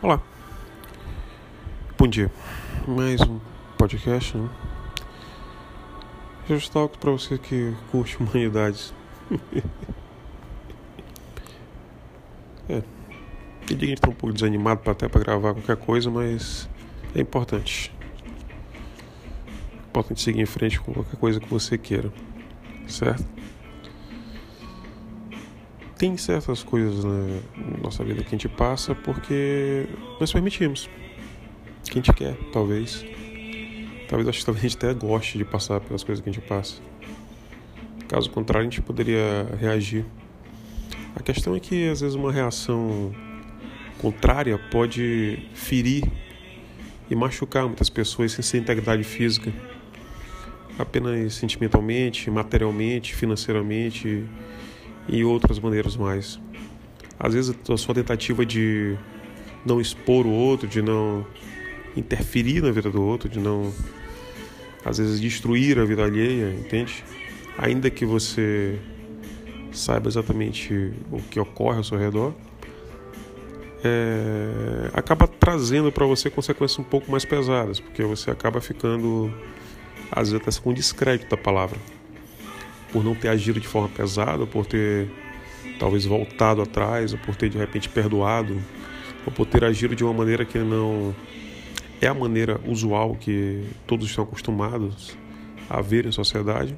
Olá, bom dia. Mais um podcast, né? Just Talk para você que curte humanidades. é, tem dia que a gente tá um pouco desanimado para até para gravar qualquer coisa, mas é importante. É importante seguir em frente com qualquer coisa que você queira, certo? Tem certas coisas na nossa vida que a gente passa porque nós permitimos. Que a gente quer, talvez. Talvez acho que talvez a gente até goste de passar pelas coisas que a gente passa. Caso contrário, a gente poderia reagir. A questão é que às vezes uma reação contrária pode ferir e machucar muitas pessoas sem ser integridade física, apenas sentimentalmente, materialmente, financeiramente e outras maneiras mais. Às vezes a sua tentativa de não expor o outro, de não interferir na vida do outro, de não às vezes destruir a vida alheia, entende? Ainda que você saiba exatamente o que ocorre ao seu redor, é, acaba trazendo para você consequências um pouco mais pesadas, porque você acaba ficando às vezes até com descrédito da palavra por não ter agido de forma pesada, por ter talvez voltado atrás, ou por ter de repente perdoado, ou por ter agido de uma maneira que não é a maneira usual que todos estão acostumados a ver em sociedade,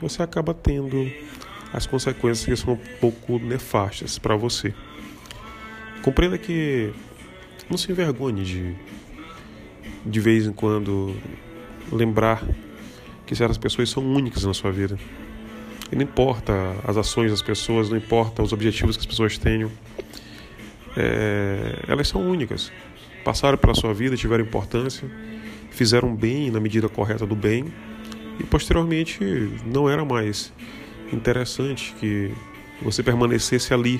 você acaba tendo as consequências que são um pouco nefastas para você. Compreenda que não se envergonhe de de vez em quando lembrar que certas pessoas são únicas na sua vida. E não importa as ações das pessoas, não importa os objetivos que as pessoas tenham, é, elas são únicas. Passaram pela sua vida, tiveram importância, fizeram bem na medida correta do bem, e posteriormente não era mais interessante que você permanecesse ali,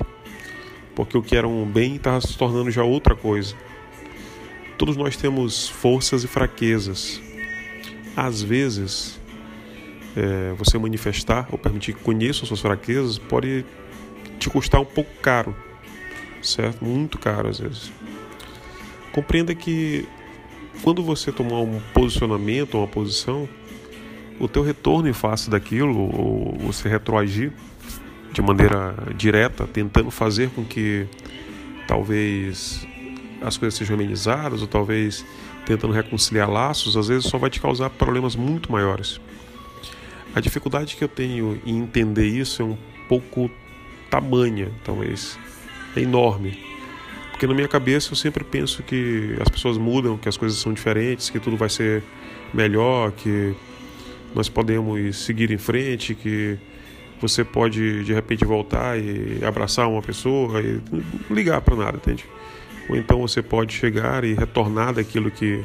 porque o que era um bem estava se tornando já outra coisa. Todos nós temos forças e fraquezas. Às vezes, é, você manifestar ou permitir que conheçam suas fraquezas pode te custar um pouco caro, certo? Muito caro às vezes. Compreenda que quando você tomar um posicionamento, uma posição, o teu retorno em face daquilo, ou você retroagir de maneira direta, tentando fazer com que talvez as coisas sejam amenizadas, ou talvez tentando reconciliar laços, às vezes só vai te causar problemas muito maiores. A dificuldade que eu tenho em entender isso é um pouco tamanha, talvez. É enorme. Porque na minha cabeça eu sempre penso que as pessoas mudam, que as coisas são diferentes, que tudo vai ser melhor, que nós podemos seguir em frente, que você pode de repente voltar e abraçar uma pessoa e ligar para nada, entende? Ou então você pode chegar e retornar daquilo que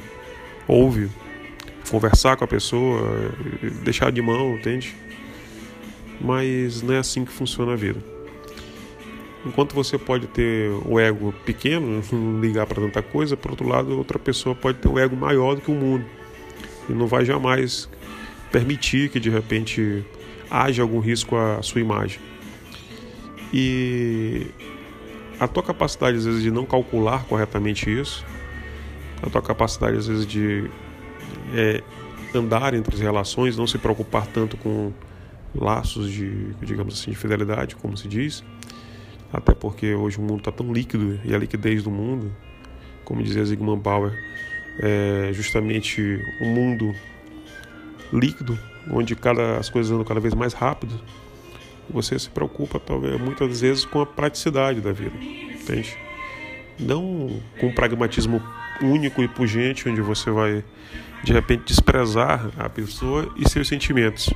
houve conversar com a pessoa, deixar de mão, entende? Mas não é assim que funciona a vida. Enquanto você pode ter o ego pequeno, não ligar para tanta coisa, por outro lado, outra pessoa pode ter um ego maior do que o mundo e não vai jamais permitir que de repente haja algum risco à sua imagem. E a tua capacidade às vezes de não calcular corretamente isso, a tua capacidade às vezes de é, andar entre as relações, não se preocupar tanto com laços de, digamos assim, de fidelidade, como se diz, até porque hoje o mundo está tão líquido e a liquidez do mundo, como dizia Zygmunt Bauer, é justamente um mundo líquido, onde cada, as coisas andam cada vez mais rápido, você se preocupa talvez muitas vezes com a praticidade da vida, entende? Não com um pragmatismo único e pungente, onde você vai de repente desprezar a pessoa e seus sentimentos.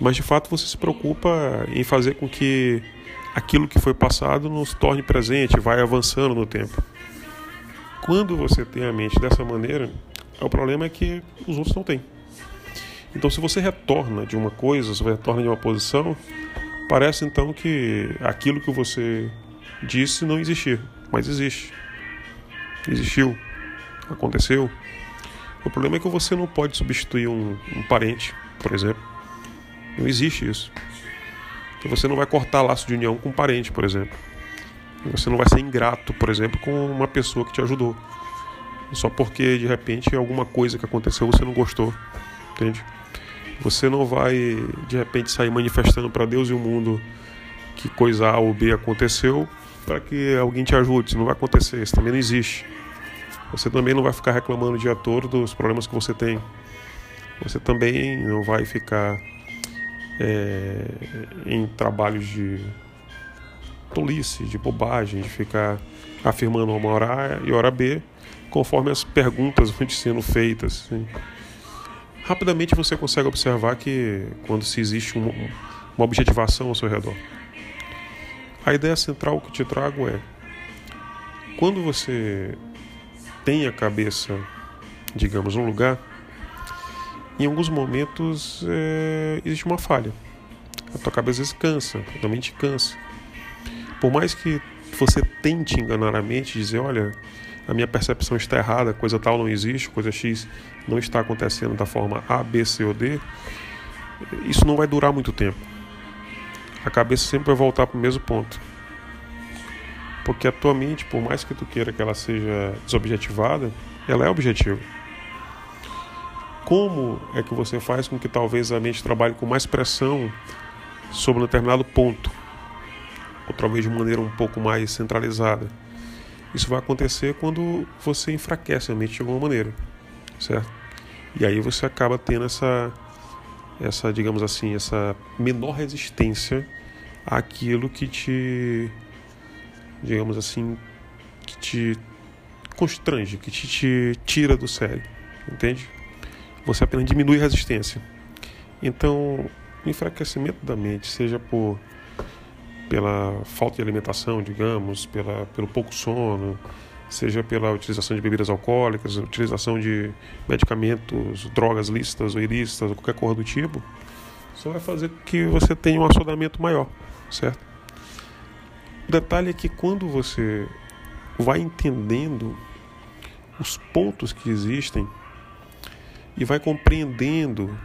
Mas de fato você se preocupa em fazer com que aquilo que foi passado não se torne presente, vai avançando no tempo. Quando você tem a mente dessa maneira, o problema é que os outros não têm. Então, se você retorna de uma coisa, se você retorna de uma posição, parece então que aquilo que você disse não existia, mas existe. Existiu, aconteceu, o problema é que você não pode substituir um, um parente, por exemplo. Não existe isso. Então você não vai cortar laço de união com um parente, por exemplo. Você não vai ser ingrato, por exemplo, com uma pessoa que te ajudou. Só porque de repente alguma coisa que aconteceu você não gostou. Entende? Você não vai de repente sair manifestando para Deus e o mundo que coisa A ou B aconteceu para que alguém te ajude. Isso não vai acontecer, isso também não existe. Você também não vai ficar reclamando o dia todo dos problemas que você tem. Você também não vai ficar é, em trabalhos de tolice, de bobagem, de ficar afirmando uma hora A e hora B, conforme as perguntas vão sendo feitas. Assim. Rapidamente você consegue observar que quando se existe um, uma objetivação ao seu redor. A ideia central que te trago é: quando você tem a cabeça, digamos, no lugar, em alguns momentos é, existe uma falha. A tua cabeça vezes cansa, a tua mente cansa. Por mais que você tente enganar a mente, dizer, olha, a minha percepção está errada, coisa tal não existe, coisa X não está acontecendo da forma A, B, C ou D, isso não vai durar muito tempo. A cabeça sempre vai voltar para o mesmo ponto. Porque a tua mente, por mais que tu queira que ela seja desobjetivada, ela é objetiva. Como é que você faz com que talvez a mente trabalhe com mais pressão sobre um determinado ponto? Ou talvez de maneira um pouco mais centralizada? Isso vai acontecer quando você enfraquece a mente de alguma maneira, certo? E aí você acaba tendo essa, essa digamos assim, essa menor resistência àquilo que te, digamos assim, que te constrange, que te, te tira do sério, entende? Você apenas diminui a resistência. Então, o enfraquecimento da mente, seja por pela falta de alimentação, digamos, pela, pelo pouco sono, seja pela utilização de bebidas alcoólicas, utilização de medicamentos, drogas lícitas ou ilícitas, ou qualquer coisa do tipo, só vai fazer que você tenha um assodamento maior, certo? O detalhe é que quando você vai entendendo os pontos que existem e vai compreendendo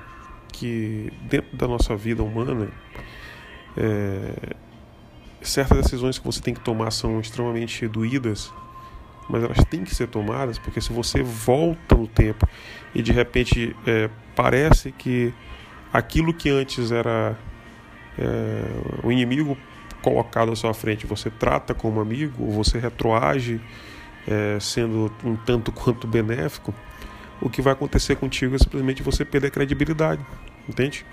que dentro da nossa vida humana é, certas decisões que você tem que tomar são extremamente doídas, mas elas têm que ser tomadas, porque se você volta no tempo e de repente é, parece que aquilo que antes era é, o inimigo colocado à sua frente, você trata como amigo, ou você retroage é, sendo um tanto quanto benéfico, o que vai acontecer contigo é simplesmente você perder a credibilidade, entende?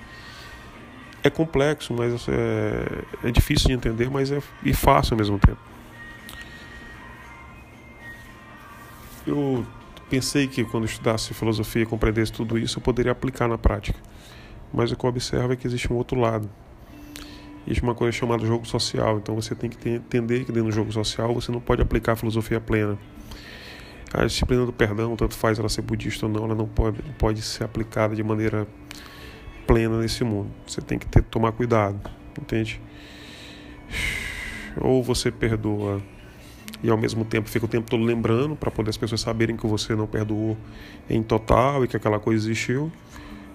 é complexo, mas é, é difícil de entender, mas é e fácil ao mesmo tempo. Eu pensei que quando estudasse filosofia e compreendesse tudo isso, eu poderia aplicar na prática. Mas o que eu observo é que existe um outro lado. Existe uma coisa chamada jogo social. Então você tem que entender que dentro do jogo social você não pode aplicar a filosofia plena. A disciplina do perdão, tanto faz ela ser budista ou não, ela não pode, pode ser aplicada de maneira plena nesse mundo. Você tem que ter, tomar cuidado, entende? Ou você perdoa e ao mesmo tempo fica o tempo todo lembrando para poder as pessoas saberem que você não perdoou em total e que aquela coisa existiu.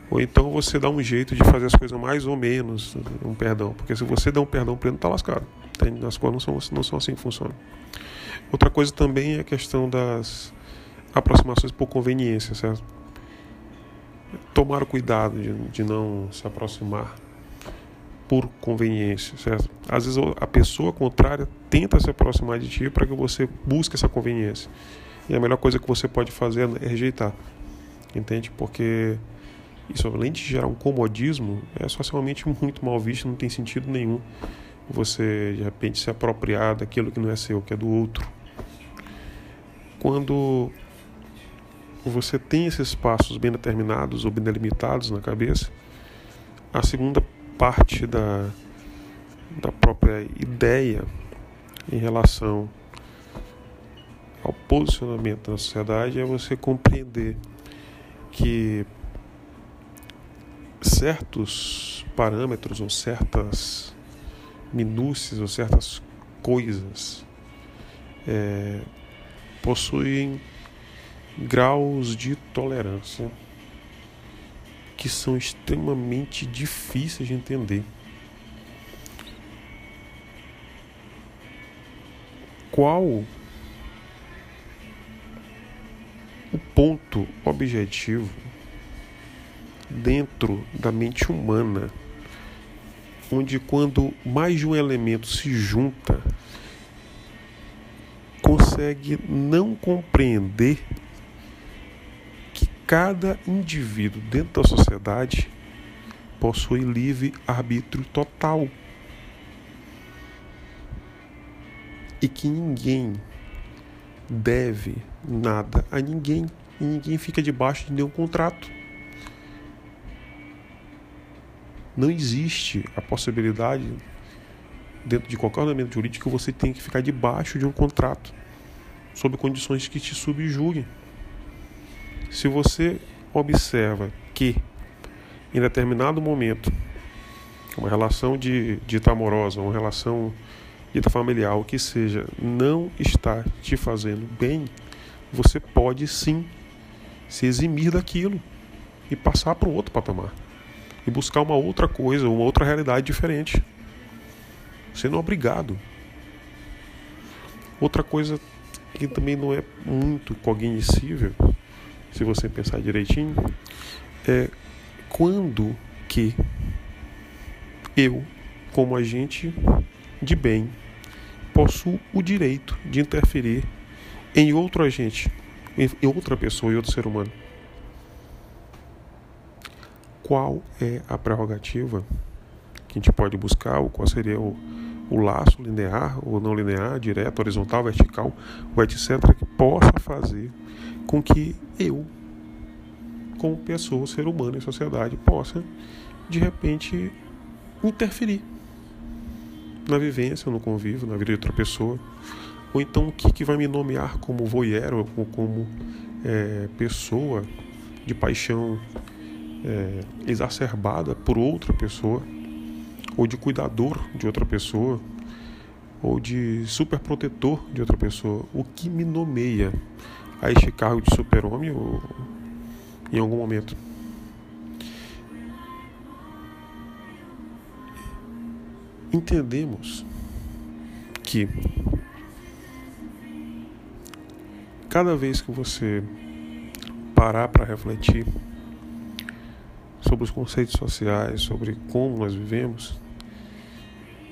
Ou então você dá um jeito de fazer as coisas mais ou menos um perdão, porque se você der um perdão pleno, tá lascado. Entende? As coisas não são, não são assim que funcionam. Outra coisa também é a questão das aproximações por conveniência, certo? tomar o cuidado de, de não se aproximar por conveniência, certo? Às vezes a pessoa contrária tenta se aproximar de ti para que você busque essa conveniência. E a melhor coisa que você pode fazer é rejeitar. Entende? Porque isso, além de gerar um comodismo, é socialmente muito mal visto, não tem sentido nenhum você de repente se apropriar daquilo que não é seu, que é do outro. Quando você tem esses passos bem determinados ou bem delimitados na cabeça, a segunda parte da, da própria ideia em relação ao posicionamento na sociedade é você compreender que certos parâmetros ou certas minúcias ou certas coisas é, possuem graus de tolerância que são extremamente difíceis de entender. qual o ponto objetivo dentro da mente humana, onde quando mais de um elemento se junta, consegue não compreender que cada indivíduo dentro da sociedade possui livre arbítrio total. E que ninguém deve nada a ninguém e ninguém fica debaixo de nenhum contrato. Não existe a possibilidade, dentro de qualquer ordenamento jurídico, que você tenha que ficar debaixo de um contrato, sob condições que te subjuguem. Se você observa que, em determinado momento, uma relação de dita amorosa, uma relação dita familiar, o que seja, não está te fazendo bem, você pode sim se eximir daquilo e passar para um outro patamar e buscar uma outra coisa, uma outra realidade diferente. Não é obrigado. Outra coisa que também não é muito cognoscível, se você pensar direitinho, é quando que eu, como agente de bem, possuo o direito de interferir em outro agente, em outra pessoa, em outro ser humano qual é a prerrogativa que a gente pode buscar, ou qual seria o, o laço linear ou não linear, direto, horizontal, vertical, ou etc., que possa fazer com que eu, como pessoa, ser humano em sociedade, possa, de repente, interferir na vivência, no convívio, na vida de outra pessoa. Ou então o que, que vai me nomear como voyeur ou como é, pessoa de paixão é, exacerbada por outra pessoa, ou de cuidador de outra pessoa, ou de superprotetor de outra pessoa, o que me nomeia a este cargo de super-homem em algum momento. Entendemos que cada vez que você parar para refletir sobre os conceitos sociais, sobre como nós vivemos,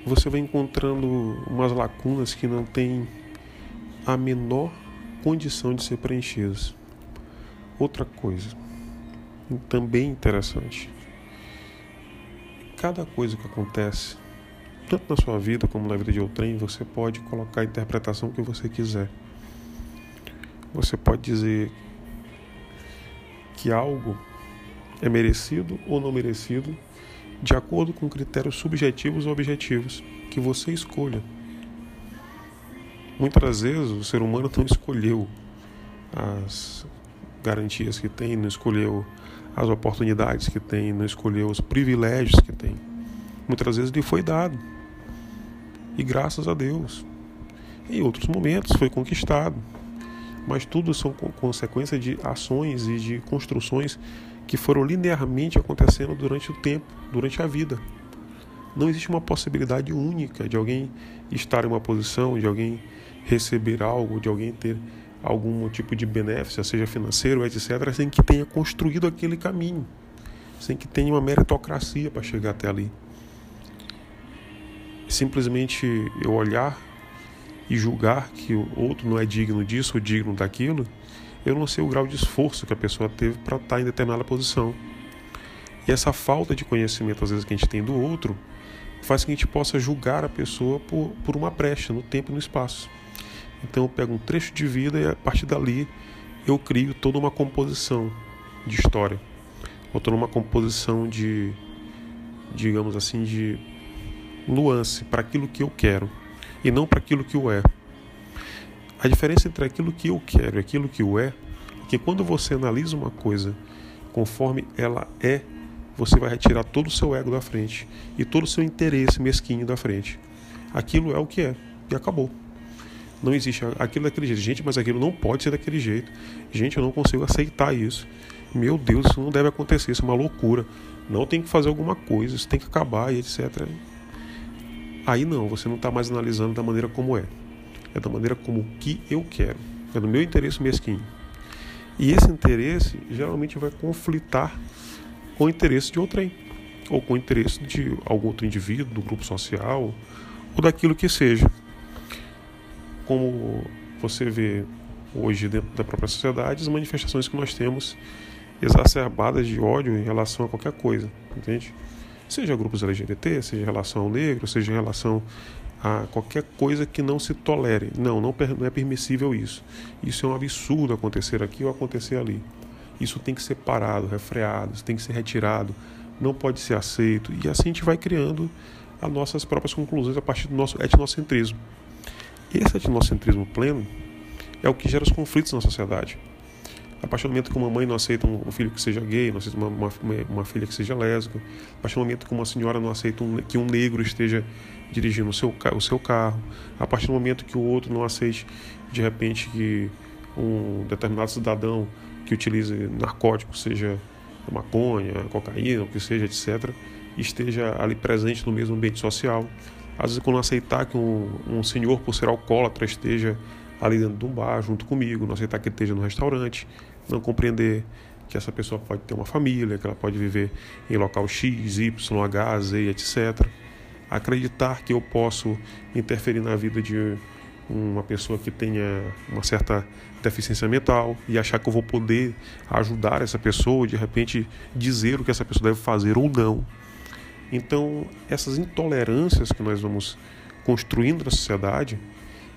você vai encontrando umas lacunas que não têm a menor condição de ser preenchidas. Outra coisa, também interessante, cada coisa que acontece, tanto na sua vida como na vida de outrem, você pode colocar a interpretação que você quiser. Você pode dizer que algo é merecido ou não merecido, de acordo com critérios subjetivos ou objetivos que você escolha. Muitas vezes o ser humano não escolheu as garantias que tem, não escolheu as oportunidades que tem, não escolheu os privilégios que tem. Muitas vezes lhe foi dado. E graças a Deus. Em outros momentos foi conquistado. Mas tudo são consequência de ações e de construções que foram linearmente acontecendo durante o tempo, durante a vida. Não existe uma possibilidade única de alguém estar em uma posição, de alguém receber algo, de alguém ter algum tipo de benefício, seja financeiro, etc., sem que tenha construído aquele caminho, sem que tenha uma meritocracia para chegar até ali. Simplesmente eu olhar e julgar que o outro não é digno disso ou digno daquilo, eu não sei o grau de esforço que a pessoa teve para estar tá em determinada posição. E essa falta de conhecimento, às vezes, que a gente tem do outro, faz com que a gente possa julgar a pessoa por, por uma brecha no tempo e no espaço. Então eu pego um trecho de vida e a partir dali eu crio toda uma composição de história, ou toda uma composição de, digamos assim, de nuance para aquilo que eu quero e não para aquilo que o é. A diferença entre aquilo que eu quero e aquilo que o é, é que quando você analisa uma coisa conforme ela é, você vai retirar todo o seu ego da frente e todo o seu interesse mesquinho da frente. Aquilo é o que é e acabou. Não existe aquilo daquele jeito. Gente, mas aquilo não pode ser daquele jeito. Gente, eu não consigo aceitar isso. Meu Deus, isso não deve acontecer, isso é uma loucura. Não tem que fazer alguma coisa, isso tem que acabar e etc. Aí não, você não está mais analisando da maneira como é. É da maneira como que eu quero, é do meu interesse mesquinho. E esse interesse geralmente vai conflitar com o interesse de outrem, ou com o interesse de algum outro indivíduo, do grupo social, ou daquilo que seja. Como você vê hoje dentro da própria sociedade, as manifestações que nós temos exacerbadas de ódio em relação a qualquer coisa, entende? Seja grupos LGBT, seja em relação ao negro, seja em relação a qualquer coisa que não se tolere. Não, não, não é permissível isso. Isso é um absurdo acontecer aqui ou acontecer ali. Isso tem que ser parado, refreado, isso tem que ser retirado, não pode ser aceito. E assim a gente vai criando as nossas próprias conclusões a partir do nosso etnocentrismo. Esse etnocentrismo pleno é o que gera os conflitos na sociedade. A partir do momento que uma mãe não aceita um filho que seja gay, não aceita uma, uma, uma filha que seja lésbica, a partir do momento que uma senhora não aceita um, que um negro esteja dirigindo o seu, o seu carro, a partir do momento que o outro não aceite, de repente, que um determinado cidadão que utilize narcóticos, seja maconha, cocaína, o que seja, etc., esteja ali presente no mesmo ambiente social. Às vezes, quando aceitar que um, um senhor, por ser alcoólatra, esteja ali dentro de um bar junto comigo, não aceitar que ele esteja no restaurante, não compreender que essa pessoa pode ter uma família, que ela pode viver em local X, Y, H, Z, etc. Acreditar que eu posso interferir na vida de uma pessoa que tenha uma certa deficiência mental e achar que eu vou poder ajudar essa pessoa, de repente dizer o que essa pessoa deve fazer ou não. Então, essas intolerâncias que nós vamos construindo na sociedade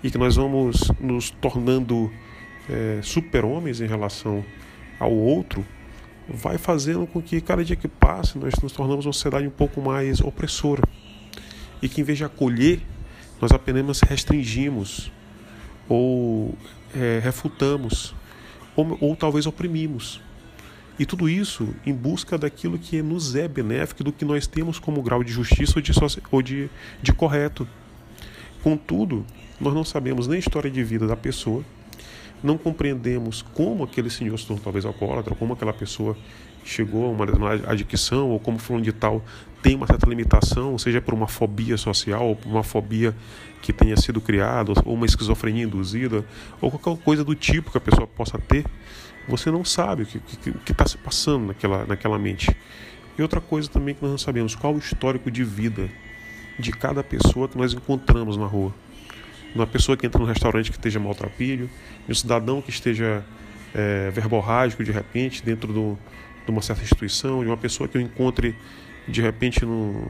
e que nós vamos nos tornando é, super-homens em relação ao outro, vai fazendo com que cada dia que passa nós nos tornamos uma sociedade um pouco mais opressora. E que em vez de acolher, nós apenas restringimos ou é, refutamos ou, ou talvez oprimimos. E tudo isso em busca daquilo que nos é benéfico, do que nós temos como grau de justiça ou de, ou de, de correto. Contudo, nós não sabemos nem a história de vida da pessoa, não compreendemos como aquele senhor se tornou talvez alcoólatra, como aquela pessoa chegou a uma adicção, ou como fulano de tal tem uma certa limitação, seja por uma fobia social, ou por uma fobia que tenha sido criada, ou uma esquizofrenia induzida, ou qualquer coisa do tipo que a pessoa possa ter, você não sabe o que está se passando naquela, naquela mente. E outra coisa também que nós não sabemos, qual o histórico de vida de cada pessoa que nós encontramos na rua. Uma pessoa que entra num restaurante que esteja maltrapilho, um cidadão que esteja é, verborrágico de repente dentro do, de uma certa instituição, de uma pessoa que eu encontre de repente num,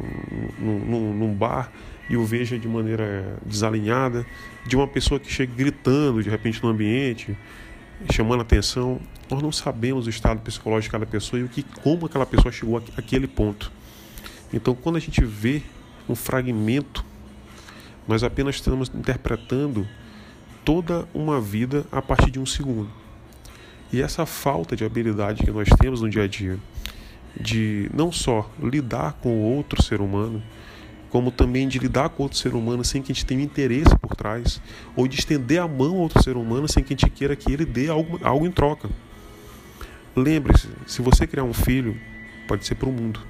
num, num bar e o veja de maneira desalinhada, de uma pessoa que chega gritando de repente no ambiente, chamando atenção. Nós não sabemos o estado psicológico de cada pessoa e o que, como aquela pessoa chegou àquele ponto. Então, quando a gente vê um fragmento, nós apenas estamos interpretando toda uma vida a partir de um segundo. E essa falta de habilidade que nós temos no dia a dia, de não só lidar com outro ser humano, como também de lidar com outro ser humano sem que a gente tenha interesse por trás, ou de estender a mão a outro ser humano sem que a gente queira que ele dê algo, algo em troca. Lembre-se, se você criar um filho, pode ser para o mundo,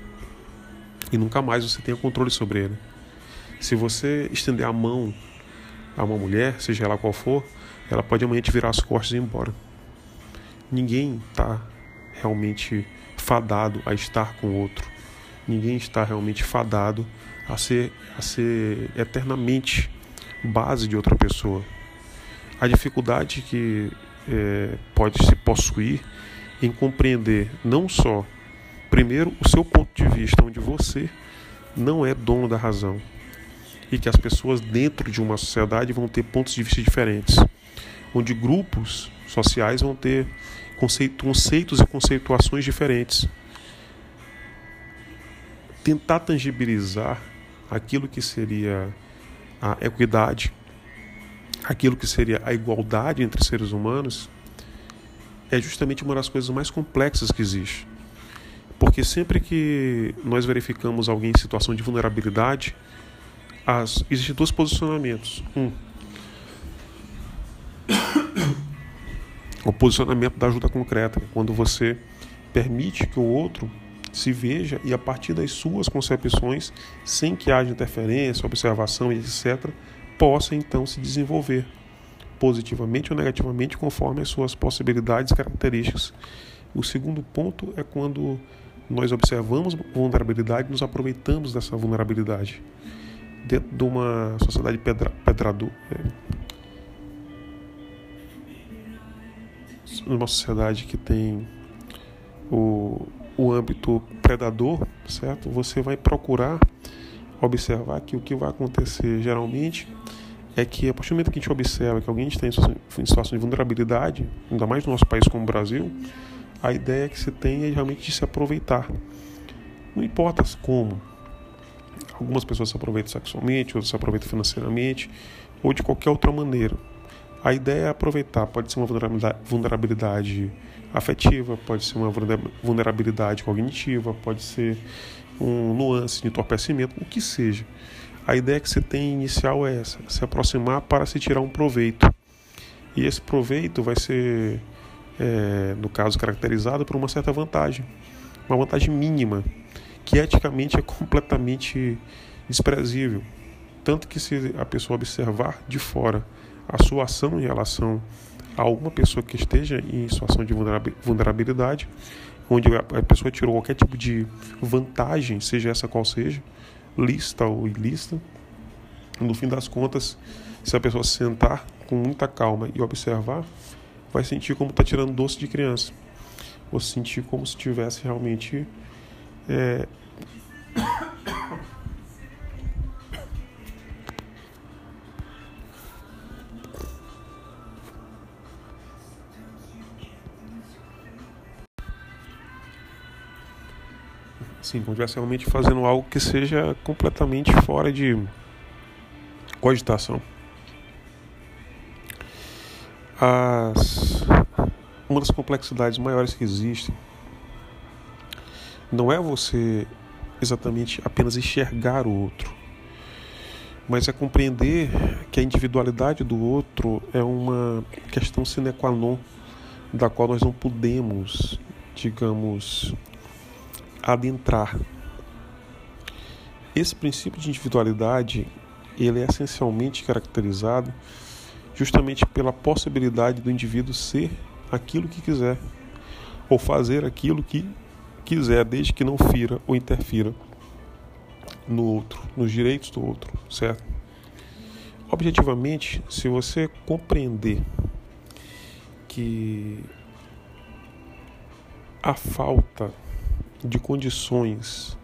e nunca mais você tenha controle sobre ele. Se você estender a mão a uma mulher, seja ela qual for, ela pode amanhã te virar as costas e ir embora. Ninguém está realmente fadado a estar com outro. Ninguém está realmente fadado a ser, a ser eternamente base de outra pessoa. A dificuldade que é, pode se possuir em compreender não só, primeiro, o seu ponto de vista, onde você não é dono da razão, e que as pessoas dentro de uma sociedade vão ter pontos de vista diferentes, onde grupos sociais vão ter conceitos e conceituações diferentes. Tentar tangibilizar aquilo que seria a equidade, aquilo que seria a igualdade entre seres humanos, é justamente uma das coisas mais complexas que existe. Porque sempre que nós verificamos alguém em situação de vulnerabilidade, as, existem dois posicionamentos. Um, o posicionamento da ajuda concreta, quando você permite que o outro se veja e a partir das suas concepções, sem que haja interferência, observação e etc., possa então se desenvolver. positivamente ou negativamente conforme as suas possibilidades e características. O segundo ponto é quando nós observamos vulnerabilidade e nos aproveitamos dessa vulnerabilidade. Dentro de uma sociedade pedra, pedrador, é, numa sociedade que tem o, o âmbito predador, certo? Você vai procurar observar que o que vai acontecer geralmente é que a partir do momento que a gente observa que alguém está em situação de vulnerabilidade, ainda mais no nosso país como o Brasil, a ideia que se tem é realmente de se aproveitar. Não importa como. Algumas pessoas se aproveitam sexualmente, outras se aproveitam financeiramente, ou de qualquer outra maneira. A ideia é aproveitar. Pode ser uma vulnerabilidade afetiva, pode ser uma vulnerabilidade cognitiva, pode ser um nuance de entorpecimento, o que seja. A ideia que você tem inicial é essa: se aproximar para se tirar um proveito. E esse proveito vai ser, é, no caso, caracterizado por uma certa vantagem, uma vantagem mínima, que eticamente é completamente desprezível. Tanto que, se a pessoa observar de fora a sua ação em relação a alguma pessoa que esteja em situação de vulnerabilidade, onde a pessoa tirou qualquer tipo de vantagem, seja essa qual seja, lista ou ilícita, no fim das contas, se a pessoa se sentar com muita calma e observar, vai sentir como está tirando doce de criança. Ou sentir como se tivesse realmente é, Sim, como estivesse realmente fazendo algo que seja completamente fora de cogitação. As, uma das complexidades maiores que existem não é você exatamente apenas enxergar o outro, mas é compreender que a individualidade do outro é uma questão sine qua non da qual nós não podemos, digamos, adentrar. Esse princípio de individualidade, ele é essencialmente caracterizado justamente pela possibilidade do indivíduo ser aquilo que quiser ou fazer aquilo que quiser, desde que não fira ou interfira no outro, nos direitos do outro, certo? Objetivamente, se você compreender que a falta de condições,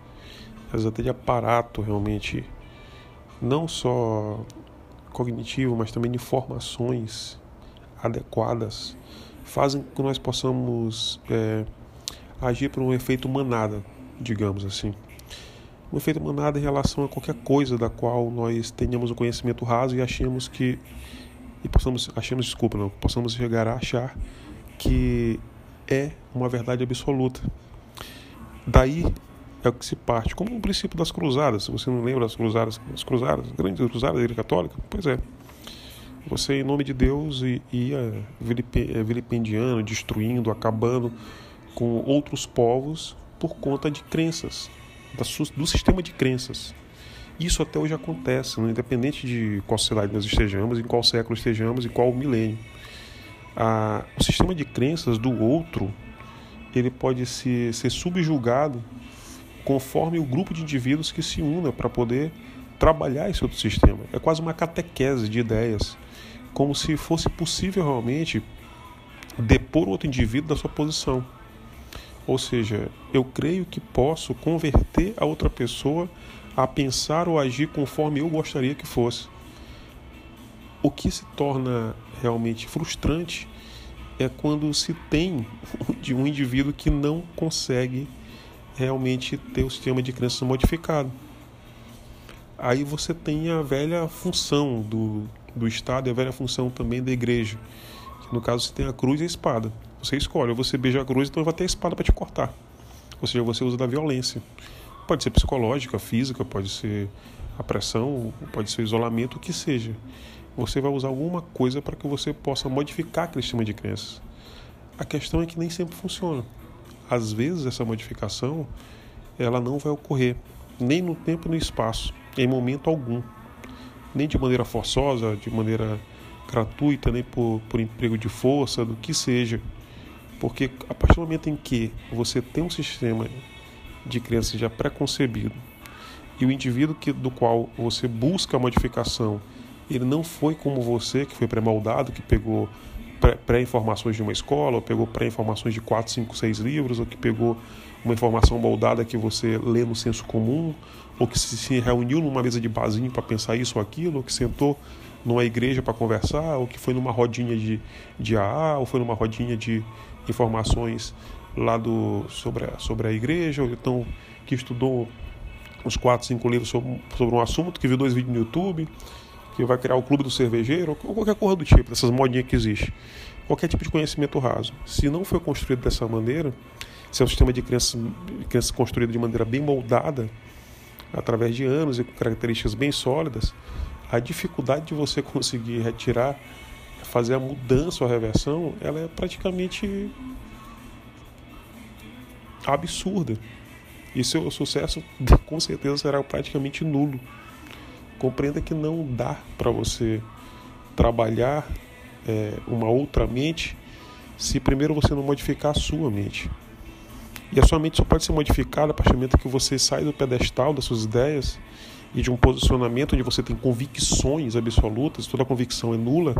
até de aparato realmente, não só cognitivo, mas também de informações adequadas, fazem com que nós possamos é, agir por um efeito manada, digamos assim. Um efeito manada em relação a qualquer coisa da qual nós tenhamos o um conhecimento raso e achemos que e possamos achemos desculpa não possamos chegar a achar que é uma verdade absoluta Daí é o que se parte, como o princípio das cruzadas. Se você não lembra das cruzadas, as cruzadas, as grandes cruzadas da Igreja Católica, pois é. Você, em nome de Deus, ia é, vilipendiando, destruindo, acabando com outros povos por conta de crenças, do sistema de crenças. Isso até hoje acontece, né? independente de qual sociedade nós estejamos, em qual século estejamos, em qual milênio. Ah, o sistema de crenças do outro ele pode se, ser subjugado conforme o grupo de indivíduos que se una para poder trabalhar esse outro sistema. É quase uma catequese de ideias, como se fosse possível realmente depor outro indivíduo da sua posição. Ou seja, eu creio que posso converter a outra pessoa a pensar ou agir conforme eu gostaria que fosse. O que se torna realmente frustrante é quando se tem de um indivíduo que não consegue realmente ter o sistema de crenças modificado. Aí você tem a velha função do, do Estado e a velha função também da igreja. Que no caso você tem a cruz e a espada. Você escolhe, ou você beija a cruz, então vai ter a espada para te cortar. Ou seja, você usa da violência. Pode ser psicológica, física, pode ser a pressão, pode ser isolamento, o que seja você vai usar alguma coisa para que você possa modificar aquele sistema de crenças. A questão é que nem sempre funciona. Às vezes essa modificação ela não vai ocorrer nem no tempo e no espaço, em momento algum, nem de maneira forçosa, de maneira gratuita, nem por, por emprego de força, do que seja. Porque a partir do momento em que você tem um sistema de crença já pré-concebido e o indivíduo que, do qual você busca a modificação, ele não foi como você, que foi pré-moldado, que pegou pré-informações de uma escola, ou pegou pré-informações de 4, 5, 6 livros, ou que pegou uma informação moldada que você lê no senso comum, ou que se reuniu numa mesa de barzinho para pensar isso ou aquilo, ou que sentou numa igreja para conversar, ou que foi numa rodinha de, de AA, ou foi numa rodinha de informações lá do, sobre, a, sobre a igreja, ou então que estudou uns 4, 5 livros sobre, sobre um assunto, que viu dois vídeos no YouTube, que vai criar o clube do cervejeiro, ou qualquer coisa do tipo, dessas modinhas que existe. Qualquer tipo de conhecimento raso. Se não foi construído dessa maneira, se é um sistema de crença, crença construído de maneira bem moldada, através de anos e com características bem sólidas, a dificuldade de você conseguir retirar, fazer a mudança ou a reversão, ela é praticamente absurda. E seu sucesso com certeza será praticamente nulo. Compreenda que não dá para você trabalhar é, uma outra mente se primeiro você não modificar a sua mente. E a sua mente só pode ser modificada a partir do momento que você sai do pedestal das suas ideias e de um posicionamento onde você tem convicções absolutas, toda convicção é nula,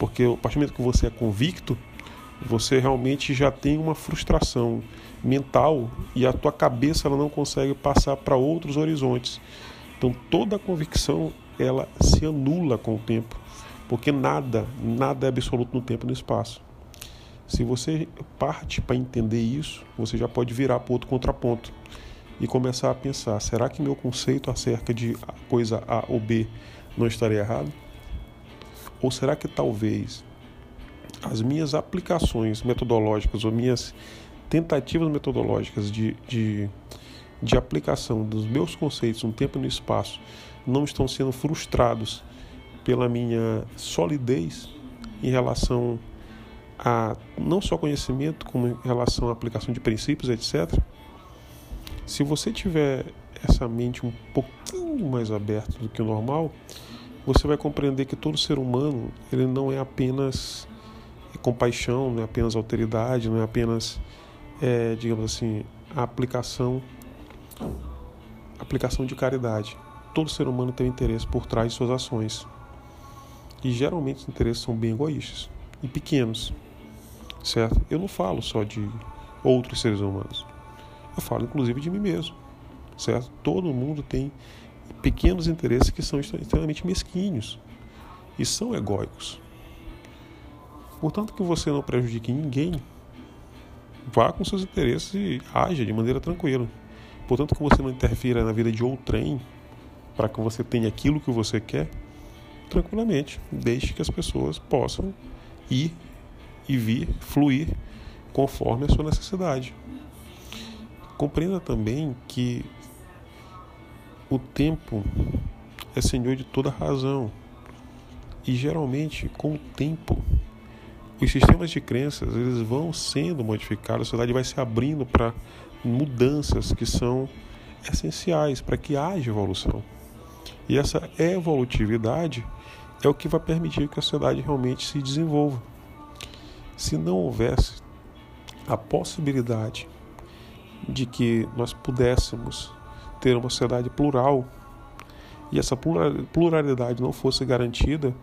porque a partir do momento que você é convicto, você realmente já tem uma frustração mental e a tua cabeça ela não consegue passar para outros horizontes. Então toda a convicção ela se anula com o tempo, porque nada, nada é absoluto no tempo e no espaço. Se você parte para entender isso, você já pode virar para outro contraponto e começar a pensar: será que meu conceito acerca de coisa A ou B não estaria errado? Ou será que talvez as minhas aplicações metodológicas ou minhas tentativas metodológicas de, de de aplicação dos meus conceitos no tempo e no espaço não estão sendo frustrados pela minha solidez em relação a não só conhecimento, como em relação à aplicação de princípios, etc. Se você tiver essa mente um pouquinho mais aberta do que o normal, você vai compreender que todo ser humano ele não é apenas compaixão, não é apenas alteridade, não é apenas, é, digamos assim, a aplicação aplicação de caridade. Todo ser humano tem interesse por trás de suas ações. E geralmente os interesses são bem egoístas e pequenos. Certo? Eu não falo só de outros seres humanos. Eu falo inclusive de mim mesmo. Certo? Todo mundo tem pequenos interesses que são extremamente mesquinhos e são egóicos. Portanto, que você não prejudique ninguém, vá com seus interesses e haja de maneira tranquila. Portanto, que você não interfira na vida de outrem para que você tenha aquilo que você quer, tranquilamente, deixe que as pessoas possam ir e vir, fluir conforme a sua necessidade. Compreenda também que o tempo é senhor de toda razão. E geralmente, com o tempo, os sistemas de crenças eles vão sendo modificados, a sociedade vai se abrindo para mudanças que são essenciais para que haja evolução. E essa evolutividade é o que vai permitir que a sociedade realmente se desenvolva. Se não houvesse a possibilidade de que nós pudéssemos ter uma sociedade plural e essa pluralidade não fosse garantida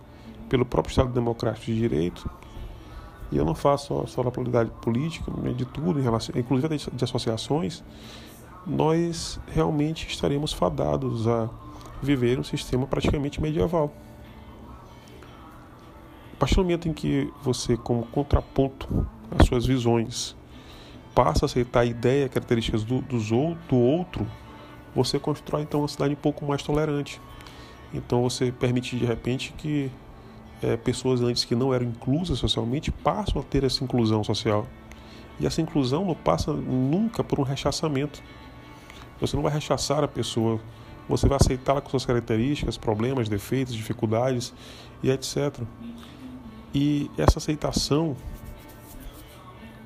pelo próprio Estado Democrático de Direito, e eu não faço só, na pluralidade política, de tudo, em relação, inclusive de, de associações, nós realmente estaremos fadados a viver um sistema praticamente medieval. A partir do momento em que você, como contraponto às suas visões, passa a aceitar a ideia, características do, dos, do outro, você constrói então uma cidade um pouco mais tolerante. Então você permite de repente que é, pessoas antes que não eram inclusas socialmente passam a ter essa inclusão social. E essa inclusão não passa nunca por um rechaçamento. Você não vai rechaçar a pessoa, você vai aceitá-la com suas características, problemas, defeitos, dificuldades e etc. E essa aceitação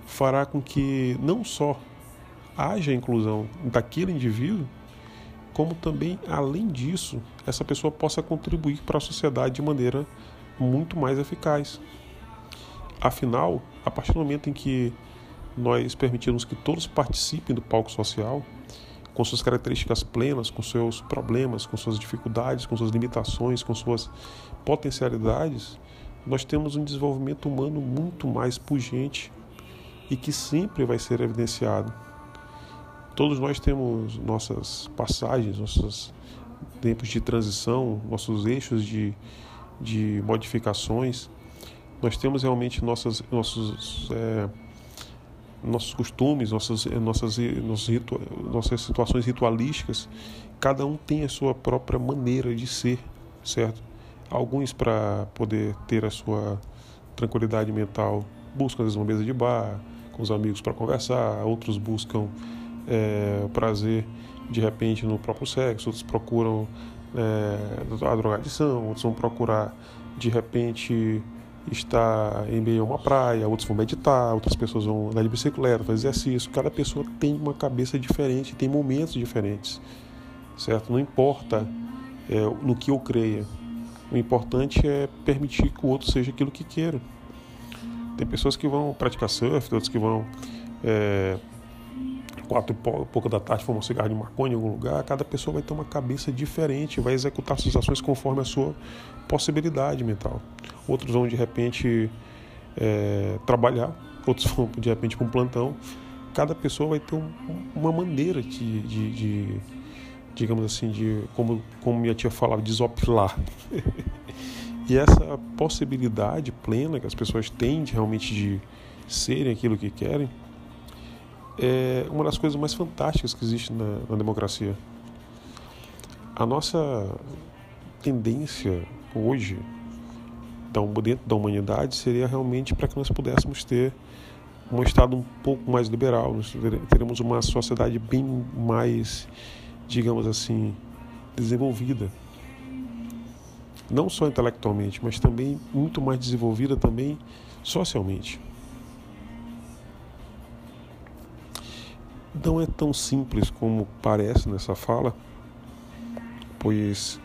fará com que não só haja inclusão daquele indivíduo, como também, além disso, essa pessoa possa contribuir para a sociedade de maneira muito mais eficaz. Afinal, a partir do momento em que nós permitirmos que todos participem do palco social, com suas características plenas, com seus problemas, com suas dificuldades, com suas limitações, com suas potencialidades, nós temos um desenvolvimento humano muito mais pungente e que sempre vai ser evidenciado. Todos nós temos nossas passagens, nossos tempos de transição, nossos eixos de, de modificações. Nós temos realmente nossas, nossos, é, nossos costumes, nossas, nossas, nossas, ritu, nossas situações ritualísticas. Cada um tem a sua própria maneira de ser, certo? Alguns, para poder ter a sua tranquilidade mental, buscam às vezes uma mesa de bar, com os amigos para conversar, outros buscam é, prazer de repente no próprio sexo, outros procuram é, a drogadição, outros vão procurar de repente estar em meio a uma praia, outros vão meditar, outras pessoas vão andar de bicicleta, fazer exercício. Cada pessoa tem uma cabeça diferente, tem momentos diferentes, certo? Não importa é, no que eu creia, o importante é permitir que o outro seja aquilo que queira. Tem pessoas que vão praticar surf, outros que vão é, quatro e pouco da tarde fumar um cigarro de maconha em algum lugar. Cada pessoa vai ter uma cabeça diferente, vai executar suas ações conforme a sua possibilidade mental. Outros vão de repente é, trabalhar, outros vão de repente para um plantão. Cada pessoa vai ter um, uma maneira de, de, de, digamos assim, de como, como minha tia falava, desopilar. e essa possibilidade plena que as pessoas têm de realmente de serem aquilo que querem é uma das coisas mais fantásticas que existe na, na democracia. A nossa tendência hoje, dentro da humanidade, seria realmente para que nós pudéssemos ter um Estado um pouco mais liberal, nós teremos uma sociedade bem mais, digamos assim, desenvolvida. Não só intelectualmente, mas também muito mais desenvolvida também socialmente. Não é tão simples como parece nessa fala, pois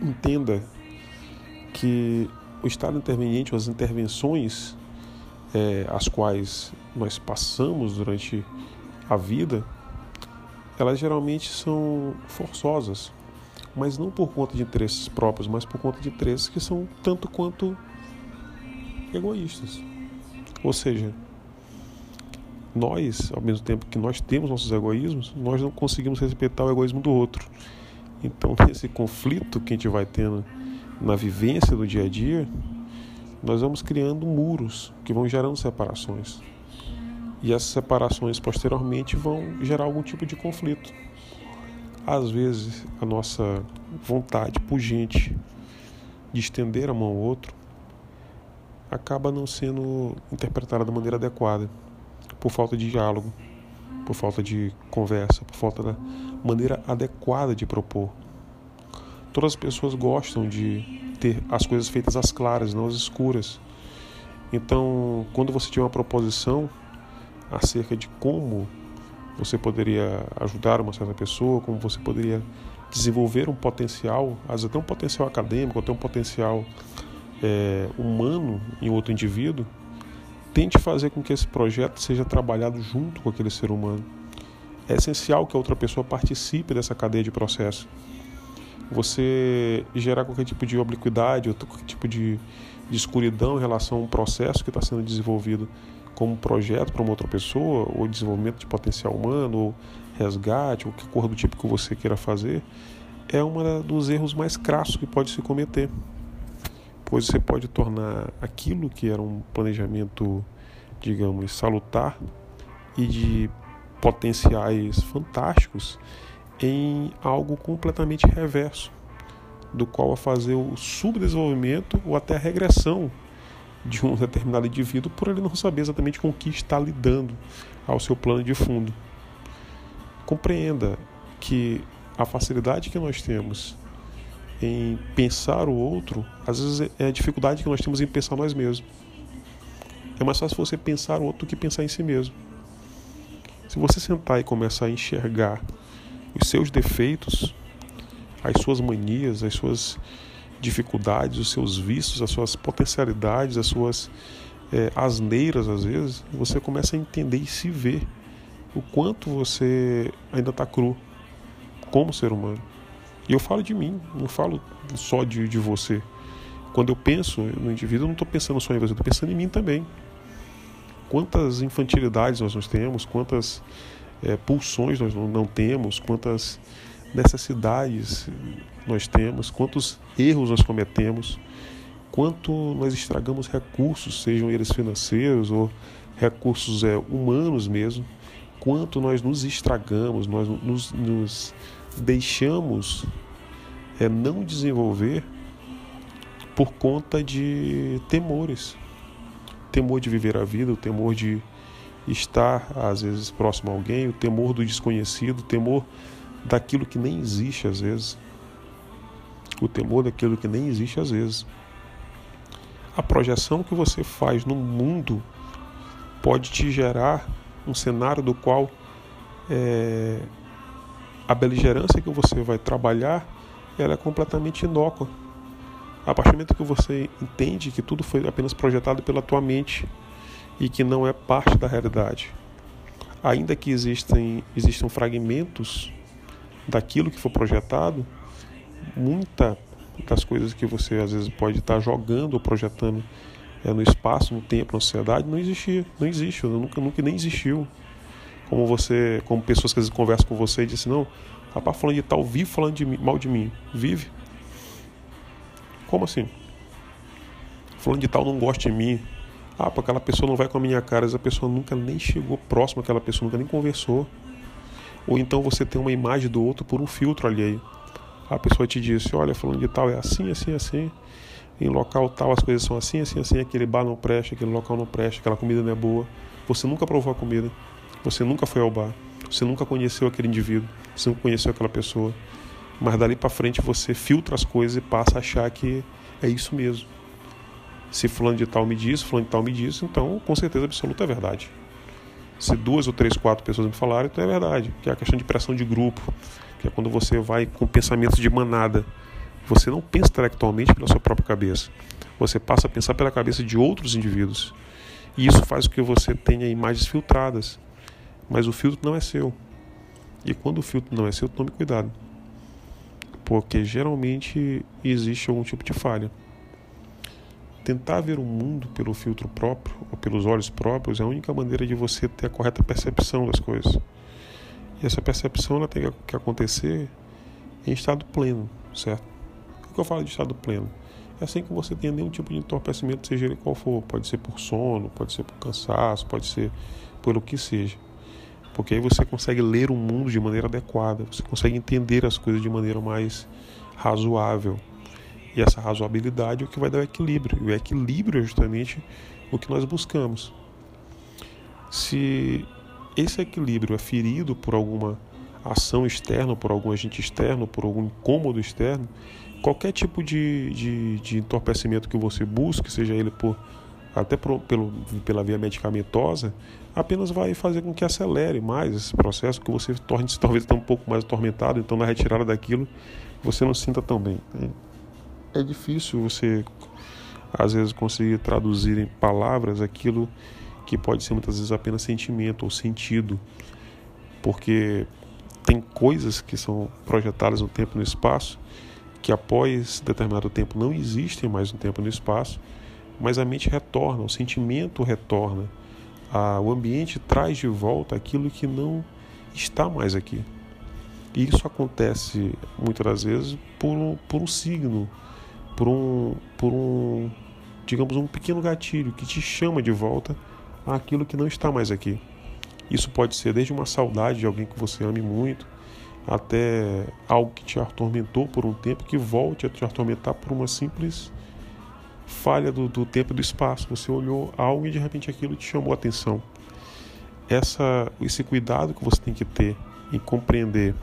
entenda que o estado interveniente, as intervenções é, as quais nós passamos durante a vida, elas geralmente são forçosas, mas não por conta de interesses próprios, mas por conta de interesses que são tanto quanto egoístas. Ou seja, nós, ao mesmo tempo que nós temos nossos egoísmos, nós não conseguimos respeitar o egoísmo do outro. Então, nesse conflito que a gente vai tendo na vivência do dia a dia, nós vamos criando muros que vão gerando separações. E essas separações posteriormente vão gerar algum tipo de conflito. Às vezes, a nossa vontade pungente de estender a mão ao outro acaba não sendo interpretada da maneira adequada por falta de diálogo, por falta de conversa, por falta da maneira adequada de propor. Todas as pessoas gostam de ter as coisas feitas às claras, não às escuras. Então, quando você tiver uma proposição acerca de como você poderia ajudar uma certa pessoa, como você poderia desenvolver um potencial, às vezes até um potencial acadêmico, até um potencial é, humano em outro indivíduo, tente fazer com que esse projeto seja trabalhado junto com aquele ser humano. É essencial que a outra pessoa participe dessa cadeia de processo. Você gerar qualquer tipo de obliquidade ou qualquer tipo de, de escuridão em relação a um processo que está sendo desenvolvido como projeto para uma outra pessoa, ou desenvolvimento de potencial humano, ou resgate, ou que cor do tipo que você queira fazer, é um dos erros mais crassos que pode se cometer pois você pode tornar aquilo que era um planejamento, digamos, salutar e de potenciais fantásticos em algo completamente reverso, do qual a fazer o subdesenvolvimento ou até a regressão de um determinado indivíduo por ele não saber exatamente com o que está lidando ao seu plano de fundo. Compreenda que a facilidade que nós temos em pensar o outro, às vezes é a dificuldade que nós temos em pensar nós mesmos. É mais fácil você pensar o outro do que pensar em si mesmo. Se você sentar e começar a enxergar os seus defeitos, as suas manias, as suas dificuldades, os seus vícios, as suas potencialidades, as suas é, asneiras às vezes, você começa a entender e se ver o quanto você ainda está cru como ser humano. E eu falo de mim, não falo só de, de você. Quando eu penso no indivíduo, eu não estou pensando só em você, estou pensando em mim também. Quantas infantilidades nós não temos, quantas é, pulsões nós não temos, quantas necessidades nós temos, quantos erros nós cometemos, quanto nós estragamos recursos, sejam eles financeiros ou recursos é, humanos mesmo, quanto nós nos estragamos, nós nos, nos deixamos é, não desenvolver por conta de temores. Temor de viver a vida, o temor de estar às vezes próximo a alguém, o temor do desconhecido, o temor daquilo que nem existe às vezes. O temor daquilo que nem existe às vezes. A projeção que você faz no mundo pode te gerar um cenário do qual é, a beligerância que você vai trabalhar ela é completamente inócua. A partir do momento que você entende que tudo foi apenas projetado pela tua mente e que não é parte da realidade, ainda que existem, existam fragmentos daquilo que foi projetado, muita das coisas que você às vezes pode estar jogando ou projetando é, no espaço, no tempo, na sociedade, não existia, não existe, nunca, nunca nem existiu como você, como pessoas que às vezes conversam com você e dizem, não, rapaz, falando de tal, vive falando de mim, mal de mim. Vive? Como assim? Falando de tal, não gosta de mim. Ah, porque aquela pessoa não vai com a minha cara, essa pessoa nunca nem chegou próximo àquela pessoa, nunca nem conversou. Ou então você tem uma imagem do outro por um filtro alheio. A pessoa te disse, olha, falando de tal é assim, assim, assim. Em local tal as coisas são assim, assim, assim. Aquele bar não presta, aquele local não presta, aquela comida não é boa. Você nunca provou a comida. Você nunca foi ao bar, você nunca conheceu aquele indivíduo, você nunca conheceu aquela pessoa, mas dali para frente você filtra as coisas e passa a achar que é isso mesmo. Se fulano de tal me diz, fulano de tal me diz, então com certeza absoluta é verdade. Se duas ou três, quatro pessoas me falarem, então é verdade. Que é a questão de pressão de grupo, que é quando você vai com pensamentos de manada. Você não pensa intelectualmente pela sua própria cabeça. Você passa a pensar pela cabeça de outros indivíduos. E isso faz com que você tenha imagens filtradas mas o filtro não é seu. E quando o filtro não é seu, tome cuidado. Porque geralmente existe algum tipo de falha. Tentar ver o mundo pelo filtro próprio ou pelos olhos próprios é a única maneira de você ter a correta percepção das coisas. E essa percepção ela tem que acontecer em estado pleno, certo? O que eu falo de estado pleno? É assim que você tenha nenhum tipo de entorpecimento, seja ele qual for. Pode ser por sono, pode ser por cansaço, pode ser pelo que seja. Porque aí você consegue ler o mundo de maneira adequada, você consegue entender as coisas de maneira mais razoável. E essa razoabilidade é o que vai dar o equilíbrio. E o equilíbrio é justamente o que nós buscamos. Se esse equilíbrio é ferido por alguma ação externa, por algum agente externo, por algum incômodo externo, qualquer tipo de, de, de entorpecimento que você busque, seja ele por até por, pelo, pela via medicamentosa, apenas vai fazer com que acelere mais esse processo, que você torne-se talvez até um pouco mais atormentado, então na retirada daquilo você não se sinta tão bem. É difícil você, às vezes, conseguir traduzir em palavras aquilo que pode ser muitas vezes apenas sentimento ou sentido, porque tem coisas que são projetadas no tempo e no espaço que após determinado tempo não existem mais no tempo e no espaço, mas a mente retorna, o sentimento retorna a, o ambiente traz de volta aquilo que não está mais aqui. E isso acontece muitas das vezes por um, por um signo, por um, por um, digamos, um pequeno gatilho que te chama de volta àquilo que não está mais aqui. Isso pode ser desde uma saudade de alguém que você ame muito, até algo que te atormentou por um tempo, que volte a te atormentar por uma simples falha do, do tempo e do espaço. Você olhou algo e de repente aquilo te chamou a atenção. Essa, esse cuidado que você tem que ter em compreender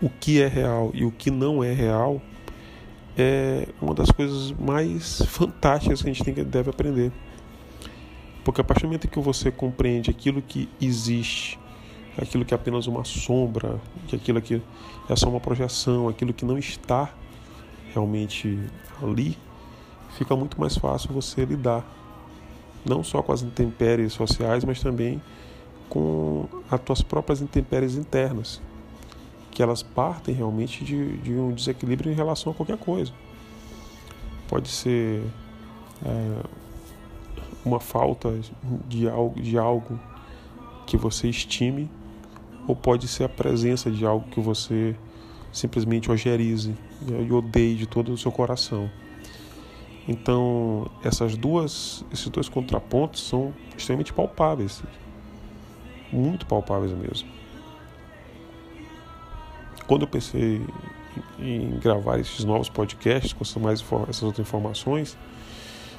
o que é real e o que não é real é uma das coisas mais fantásticas que a gente tem deve aprender. Porque a partir do momento que você compreende aquilo que existe, aquilo que é apenas uma sombra, que aquilo que é só uma projeção, aquilo que não está realmente ali, fica muito mais fácil você lidar não só com as intempéries sociais, mas também com as tuas próprias intempéries internas, que elas partem realmente de, de um desequilíbrio em relação a qualquer coisa. Pode ser é, uma falta de algo, de algo que você estime, ou pode ser a presença de algo que você simplesmente ojerize e odeie de todo o seu coração. Então, essas duas, esses dois contrapontos são extremamente palpáveis, muito palpáveis mesmo. Quando eu pensei em gravar esses novos podcasts com essas, mais, essas outras informações,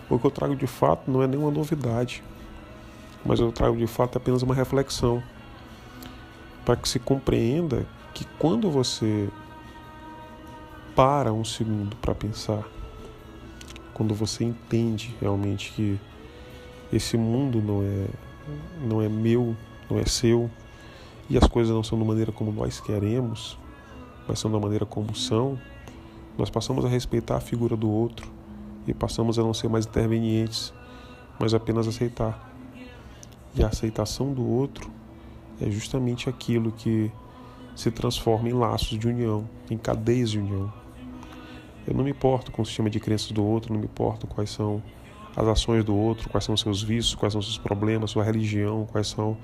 o que eu trago de fato não é nenhuma novidade, mas eu trago de fato apenas uma reflexão para que se compreenda que quando você para um segundo para pensar quando você entende realmente que esse mundo não é não é meu, não é seu e as coisas não são da maneira como nós queremos, mas são da maneira como são, nós passamos a respeitar a figura do outro e passamos a não ser mais intervenientes, mas apenas aceitar. E a aceitação do outro é justamente aquilo que se transforma em laços de união, em cadeias de união. Eu não me importo com o sistema de crenças do outro, não me importo quais são as ações do outro, quais são os seus vícios, quais são os seus problemas, sua religião, quais são,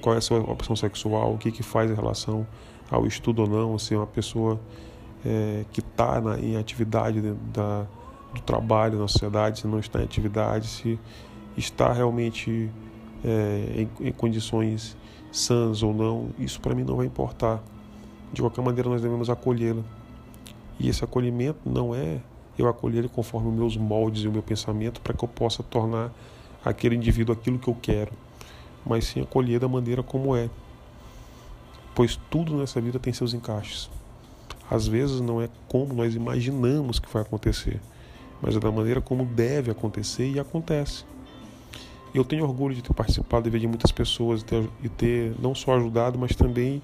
qual é a sua opção sexual, o que, que faz em relação ao estudo ou não, se é uma pessoa é, que está em atividade da, do trabalho na sociedade, se não está em atividade, se está realmente é, em, em condições sãs ou não, isso para mim não vai importar. De qualquer maneira, nós devemos acolhê-la. E esse acolhimento não é eu acolher ele conforme os meus moldes e o meu pensamento para que eu possa tornar aquele indivíduo aquilo que eu quero, mas sim acolher da maneira como é. Pois tudo nessa vida tem seus encaixes. Às vezes não é como nós imaginamos que vai acontecer, mas é da maneira como deve acontecer e acontece. Eu tenho orgulho de ter participado de ver de muitas pessoas e ter, e ter não só ajudado, mas também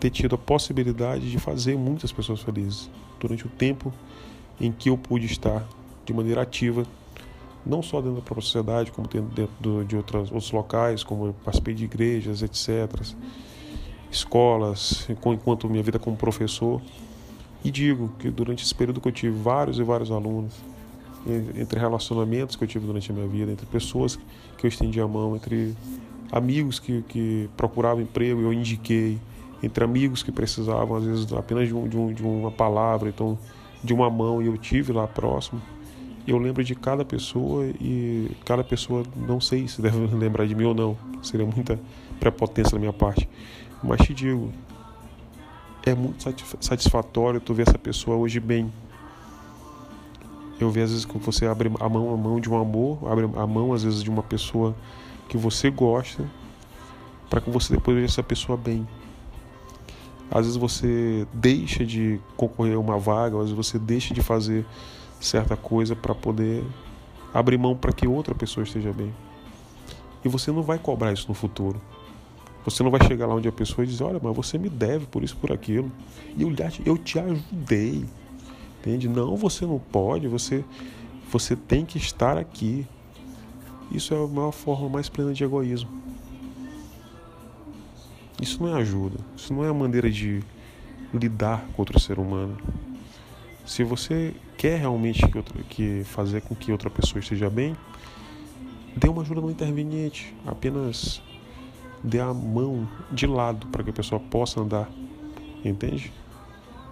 ter tido a possibilidade de fazer muitas pessoas felizes durante o tempo em que eu pude estar de maneira ativa, não só dentro da própria sociedade, como dentro de outras, outros locais, como eu participei de igrejas, etc., escolas, enquanto minha vida como professor. E digo que durante esse período que eu tive vários e vários alunos, entre relacionamentos que eu tive durante a minha vida, entre pessoas que eu estendi a mão, entre amigos que, que procuravam emprego, eu indiquei, entre amigos que precisavam, às vezes, apenas de, um, de, um, de uma palavra, então, de uma mão, e eu tive lá próximo. Eu lembro de cada pessoa e cada pessoa, não sei se deve lembrar de mim ou não, seria muita prepotência da minha parte, mas te digo, é muito satisfatório tu ver essa pessoa hoje bem. Eu vejo às vezes que você abre a mão, a mão de um amor, abre a mão às vezes de uma pessoa que você gosta, para que você depois veja essa pessoa bem. Às vezes você deixa de concorrer a uma vaga, às vezes você deixa de fazer certa coisa para poder abrir mão para que outra pessoa esteja bem. E você não vai cobrar isso no futuro. Você não vai chegar lá onde a pessoa diz: Olha, mas você me deve por isso, por aquilo. E eu, eu te ajudei. Entende? Não, você não pode. Você, você tem que estar aqui. Isso é a maior forma mais plena de egoísmo. Isso não é ajuda. Isso não é a maneira de lidar com outro ser humano. Se você quer realmente que, que fazer com que outra pessoa esteja bem, dê uma ajuda no interveniente. Apenas dê a mão de lado para que a pessoa possa andar. Entende?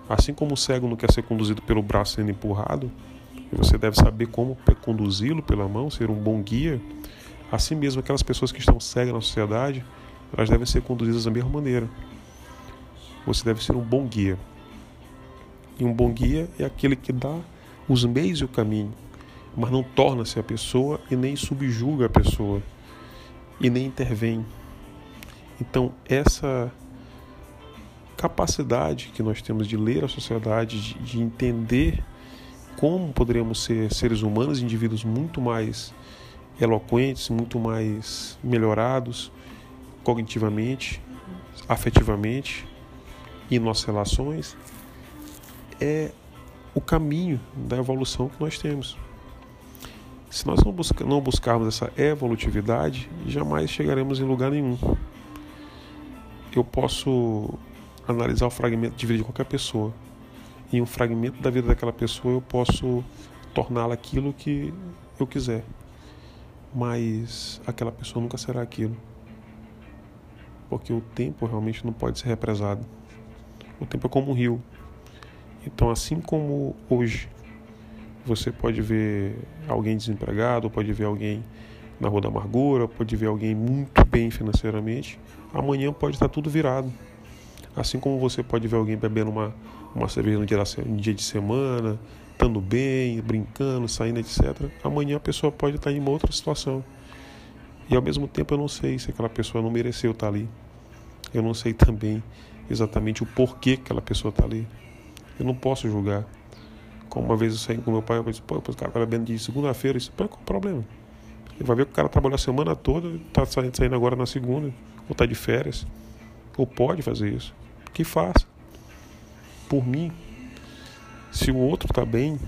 Assim como o cego não quer ser conduzido pelo braço sendo empurrado, você deve saber como conduzi-lo pela mão, ser um bom guia. Assim mesmo, aquelas pessoas que estão cegas na sociedade elas devem ser conduzidas da mesma maneira. Você deve ser um bom guia. E um bom guia é aquele que dá os meios e o caminho, mas não torna-se a pessoa e nem subjuga a pessoa e nem intervém. Então, essa capacidade que nós temos de ler a sociedade, de, de entender como poderíamos ser seres humanos, indivíduos muito mais eloquentes, muito mais melhorados, cognitivamente, afetivamente e em nossas relações é o caminho da evolução que nós temos. Se nós não, não buscarmos essa evolutividade, jamais chegaremos em lugar nenhum. Eu posso analisar o fragmento de vida de qualquer pessoa. E um fragmento da vida daquela pessoa eu posso torná-la aquilo que eu quiser. Mas aquela pessoa nunca será aquilo. Porque o tempo realmente não pode ser represado. O tempo é como um rio. Então, assim como hoje você pode ver alguém desempregado, pode ver alguém na rua da amargura, pode ver alguém muito bem financeiramente, amanhã pode estar tudo virado. Assim como você pode ver alguém bebendo uma, uma cerveja no dia, no dia de semana, estando bem, brincando, saindo, etc. Amanhã a pessoa pode estar em uma outra situação. E ao mesmo tempo eu não sei se aquela pessoa não mereceu estar ali. Eu não sei também exatamente o porquê que aquela pessoa está ali. Eu não posso julgar. Como uma vez eu saí com meu pai, eu disse, pô, o cara tá de segunda-feira, isso, qual é o problema? Ele vai ver que o cara trabalhou a semana toda, está saindo agora na segunda, ou está de férias. Ou pode fazer isso. Que faça. Por mim, se o outro está bem,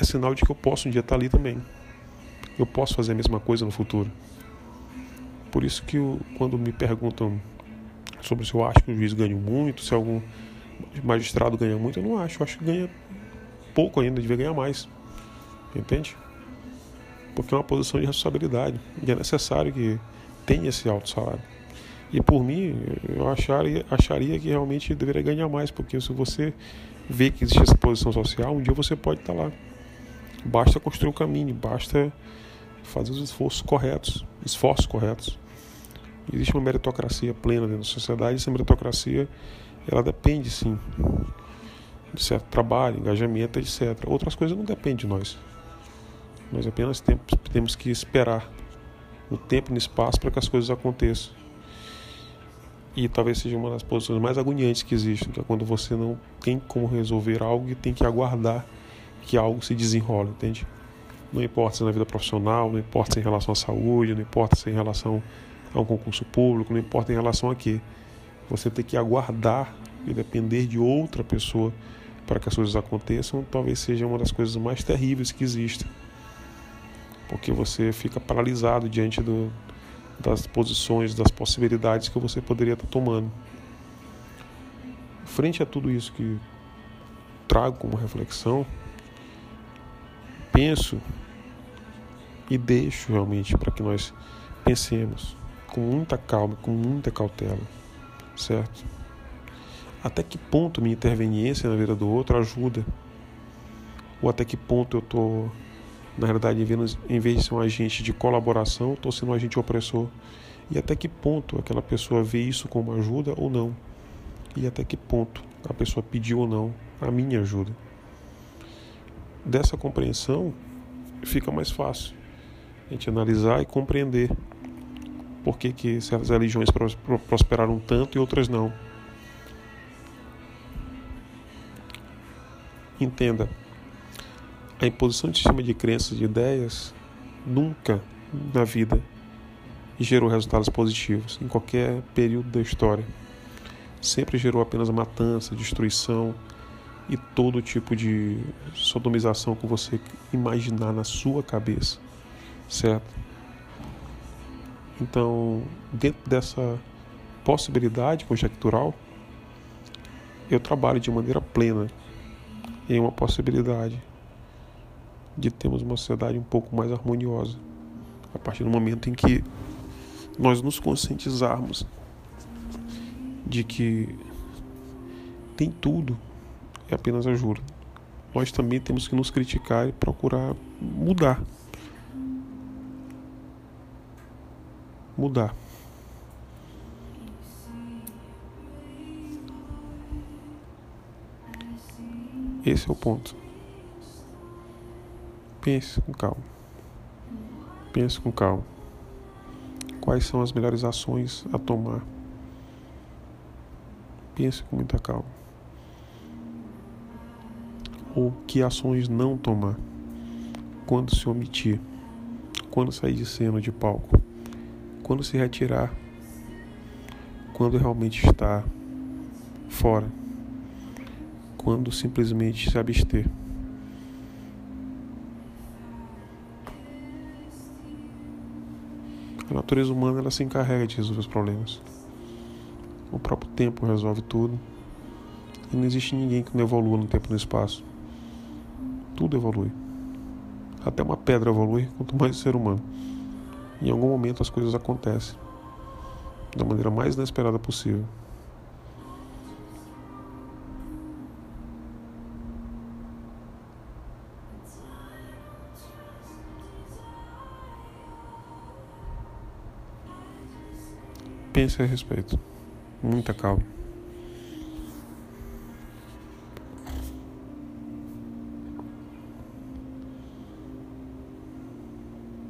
é sinal de que eu posso um dia estar tá ali também. Eu posso fazer a mesma coisa no futuro. Por isso que eu, quando me perguntam sobre se eu acho que o juiz ganha muito, se algum magistrado ganha muito, eu não acho. Eu acho que ganha pouco ainda, devia ganhar mais. Entende? Porque é uma posição de responsabilidade. E é necessário que tenha esse alto salário. E por mim, eu acharia, acharia que realmente deveria ganhar mais, porque se você vê que existe essa posição social, um dia você pode estar lá. Basta construir o caminho, basta fazer os esforços corretos, esforços corretos. Existe uma meritocracia plena dentro da sociedade, essa meritocracia ela depende sim de certo trabalho, engajamento, etc. Outras coisas não dependem de nós. Nós apenas temos que esperar o tempo e o espaço para que as coisas aconteçam. E talvez seja uma das posições mais agoniantes que existem, que é quando você não tem como resolver algo e tem que aguardar que algo se desenrole, entende? Não importa se é na vida profissional, não importa se é em relação à saúde, não importa se é em relação a um concurso público, não importa em relação a quê. Você tem que aguardar e depender de outra pessoa para que as coisas aconteçam, talvez seja uma das coisas mais terríveis que existem. Porque você fica paralisado diante do, das posições, das possibilidades que você poderia estar tomando. Frente a tudo isso que trago como reflexão, penso e deixo realmente para que nós pensemos com muita calma, com muita cautela, certo? até que ponto minha interveniência na vida do outro ajuda, ou até que ponto eu estou, na realidade, em vez de ser um agente de colaboração, estou sendo um agente opressor, e até que ponto aquela pessoa vê isso como ajuda ou não, e até que ponto a pessoa pediu ou não a minha ajuda. Dessa compreensão fica mais fácil a gente analisar e compreender por que, que certas religiões prosperaram tanto e outras não Entenda, a imposição de sistema de crenças e de ideias nunca na vida gerou resultados positivos em qualquer período da história. Sempre gerou apenas matança, destruição e todo tipo de sodomização que você imaginar na sua cabeça, certo? Então, dentro dessa possibilidade conjectural, eu trabalho de maneira plena em uma possibilidade de termos uma sociedade um pouco mais harmoniosa a partir do momento em que nós nos conscientizarmos de que tem tudo é apenas ajuda. Nós também temos que nos criticar e procurar mudar. Mudar. Esse é o ponto. Pense com calma. Pense com calma. Quais são as melhores ações a tomar? Pense com muita calma. Ou que ações não tomar? Quando se omitir? Quando sair de cena de palco? Quando se retirar? Quando realmente está fora? quando simplesmente se abster. A natureza humana ela se encarrega de resolver os problemas. O próprio tempo resolve tudo. E não existe ninguém que não evolua no tempo e no espaço. Tudo evolui. Até uma pedra evolui, quanto mais o ser humano. Em algum momento as coisas acontecem da maneira mais inesperada possível. Pense a respeito. Muita calma.